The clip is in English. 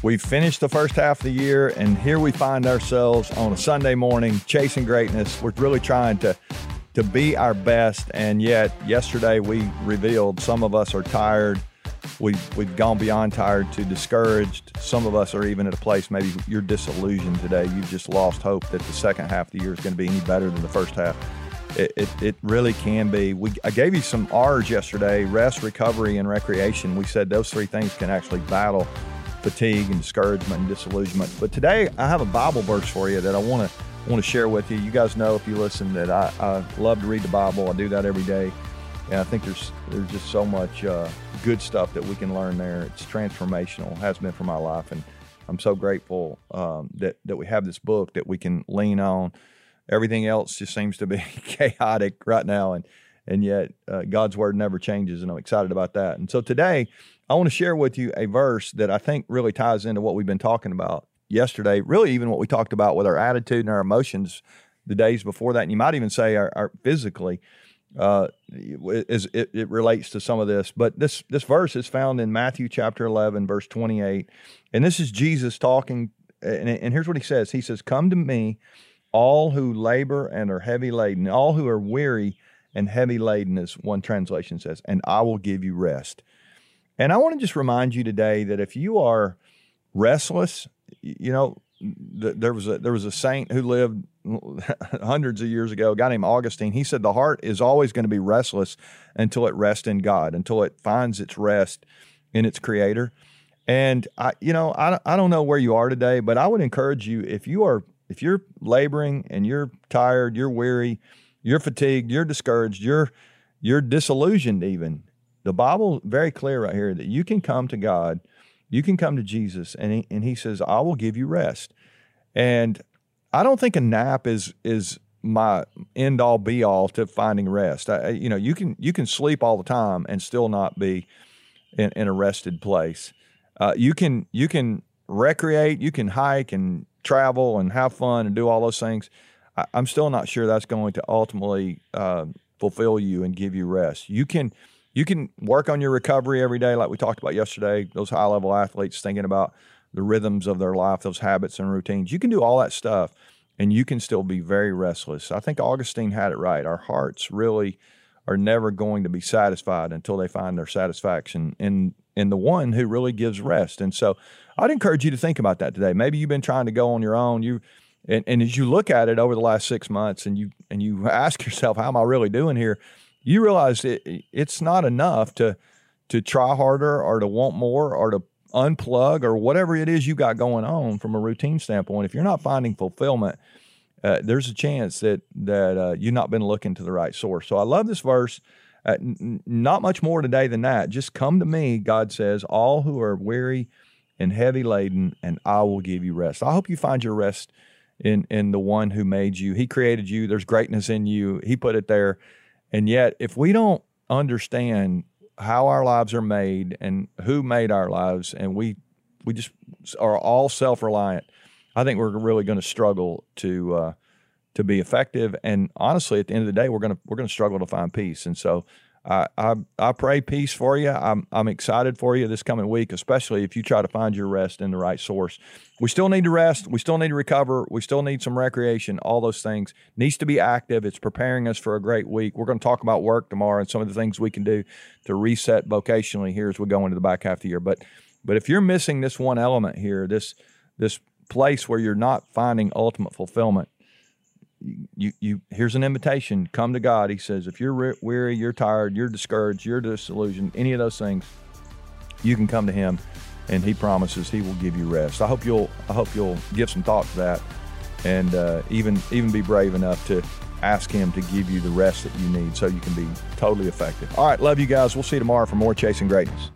We've finished the first half of the year, and here we find ourselves on a Sunday morning chasing greatness. We're really trying to to be our best, and yet yesterday we revealed some of us are tired. We've, we've gone beyond tired to discouraged. Some of us are even at a place maybe you're disillusioned today. You've just lost hope that the second half of the year is going to be any better than the first half. It, it, it, really can be. We, I gave you some R's yesterday rest, recovery, and recreation. We said those three things can actually battle fatigue and discouragement and disillusionment. But today I have a Bible verse for you that I want to want to share with you. You guys know if you listen that I, I love to read the Bible. I do that every day, and I think there's there's just so much uh, good stuff that we can learn there. It's transformational, has been for my life, and I'm so grateful um, that that we have this book that we can lean on. Everything else just seems to be chaotic right now, and and yet uh, God's word never changes, and I'm excited about that. And so today I want to share with you a verse that I think really ties into what we've been talking about yesterday, really, even what we talked about with our attitude and our emotions the days before that. And you might even say our, our physically. Uh, is it, it relates to some of this, but this this verse is found in Matthew chapter eleven, verse twenty eight, and this is Jesus talking. And, and here's what he says: He says, "Come to me, all who labor and are heavy laden, all who are weary and heavy laden," as one translation says, "and I will give you rest." And I want to just remind you today that if you are restless, you know, there was a there was a saint who lived hundreds of years ago, a guy named Augustine. He said the heart is always going to be restless until it rests in God, until it finds its rest in its Creator. And I, you know, I, I don't know where you are today, but I would encourage you if you are if you're laboring and you're tired, you're weary, you're fatigued, you're discouraged, you're you're disillusioned even the Bible very clear right here that you can come to God, you can come to Jesus, and he, and He says, "I will give you rest." And I don't think a nap is is my end all be all to finding rest. I, you know, you can you can sleep all the time and still not be in, in a rested place. Uh, you can you can recreate, you can hike and travel and have fun and do all those things. I, am still not sure that's going to ultimately uh, fulfill you and give you rest. You can you can work on your recovery every day, like we talked about yesterday. Those high level athletes thinking about the rhythms of their life, those habits and routines. You can do all that stuff and you can still be very restless. I think Augustine had it right. Our hearts really are never going to be satisfied until they find their satisfaction in in the one who really gives rest. And so I'd encourage you to think about that today. Maybe you've been trying to go on your own. You and, and as you look at it over the last six months and you and you ask yourself, how am I really doing here? you realize it, it's not enough to to try harder or to want more or to unplug or whatever it is you got going on from a routine standpoint. If you're not finding fulfillment, uh, there's a chance that that uh, you've not been looking to the right source. So I love this verse. Uh, n- not much more today than that. Just come to me, God says, all who are weary and heavy laden, and I will give you rest. I hope you find your rest in in the one who made you. He created you. There's greatness in you. He put it there. And yet, if we don't understand how our lives are made and who made our lives, and we we just are all self reliant, I think we're really going to struggle to uh, to be effective. And honestly, at the end of the day, we're to we're to struggle to find peace. And so, I, I, I pray peace for you. I'm I'm excited for you this coming week, especially if you try to find your rest in the right source. We still need to rest. We still need to recover. We still need some recreation. All those things needs to be active. It's preparing us for a great week. We're going to talk about work tomorrow and some of the things we can do to reset vocationally here as we go into the back half of the year. But but if you're missing this one element here, this this place where you're not finding ultimate fulfillment, you, you here's an invitation. Come to god. He says if you're weary you're tired you're discouraged you're disillusioned any of those things you can come to him and he promises he will give you rest. I hope you'll i hope you'll give some thought to that and uh, even even be brave enough to ask him to give you the rest that you need so you can be totally effective. All right. Love you guys. We'll see you tomorrow for more chasing greatness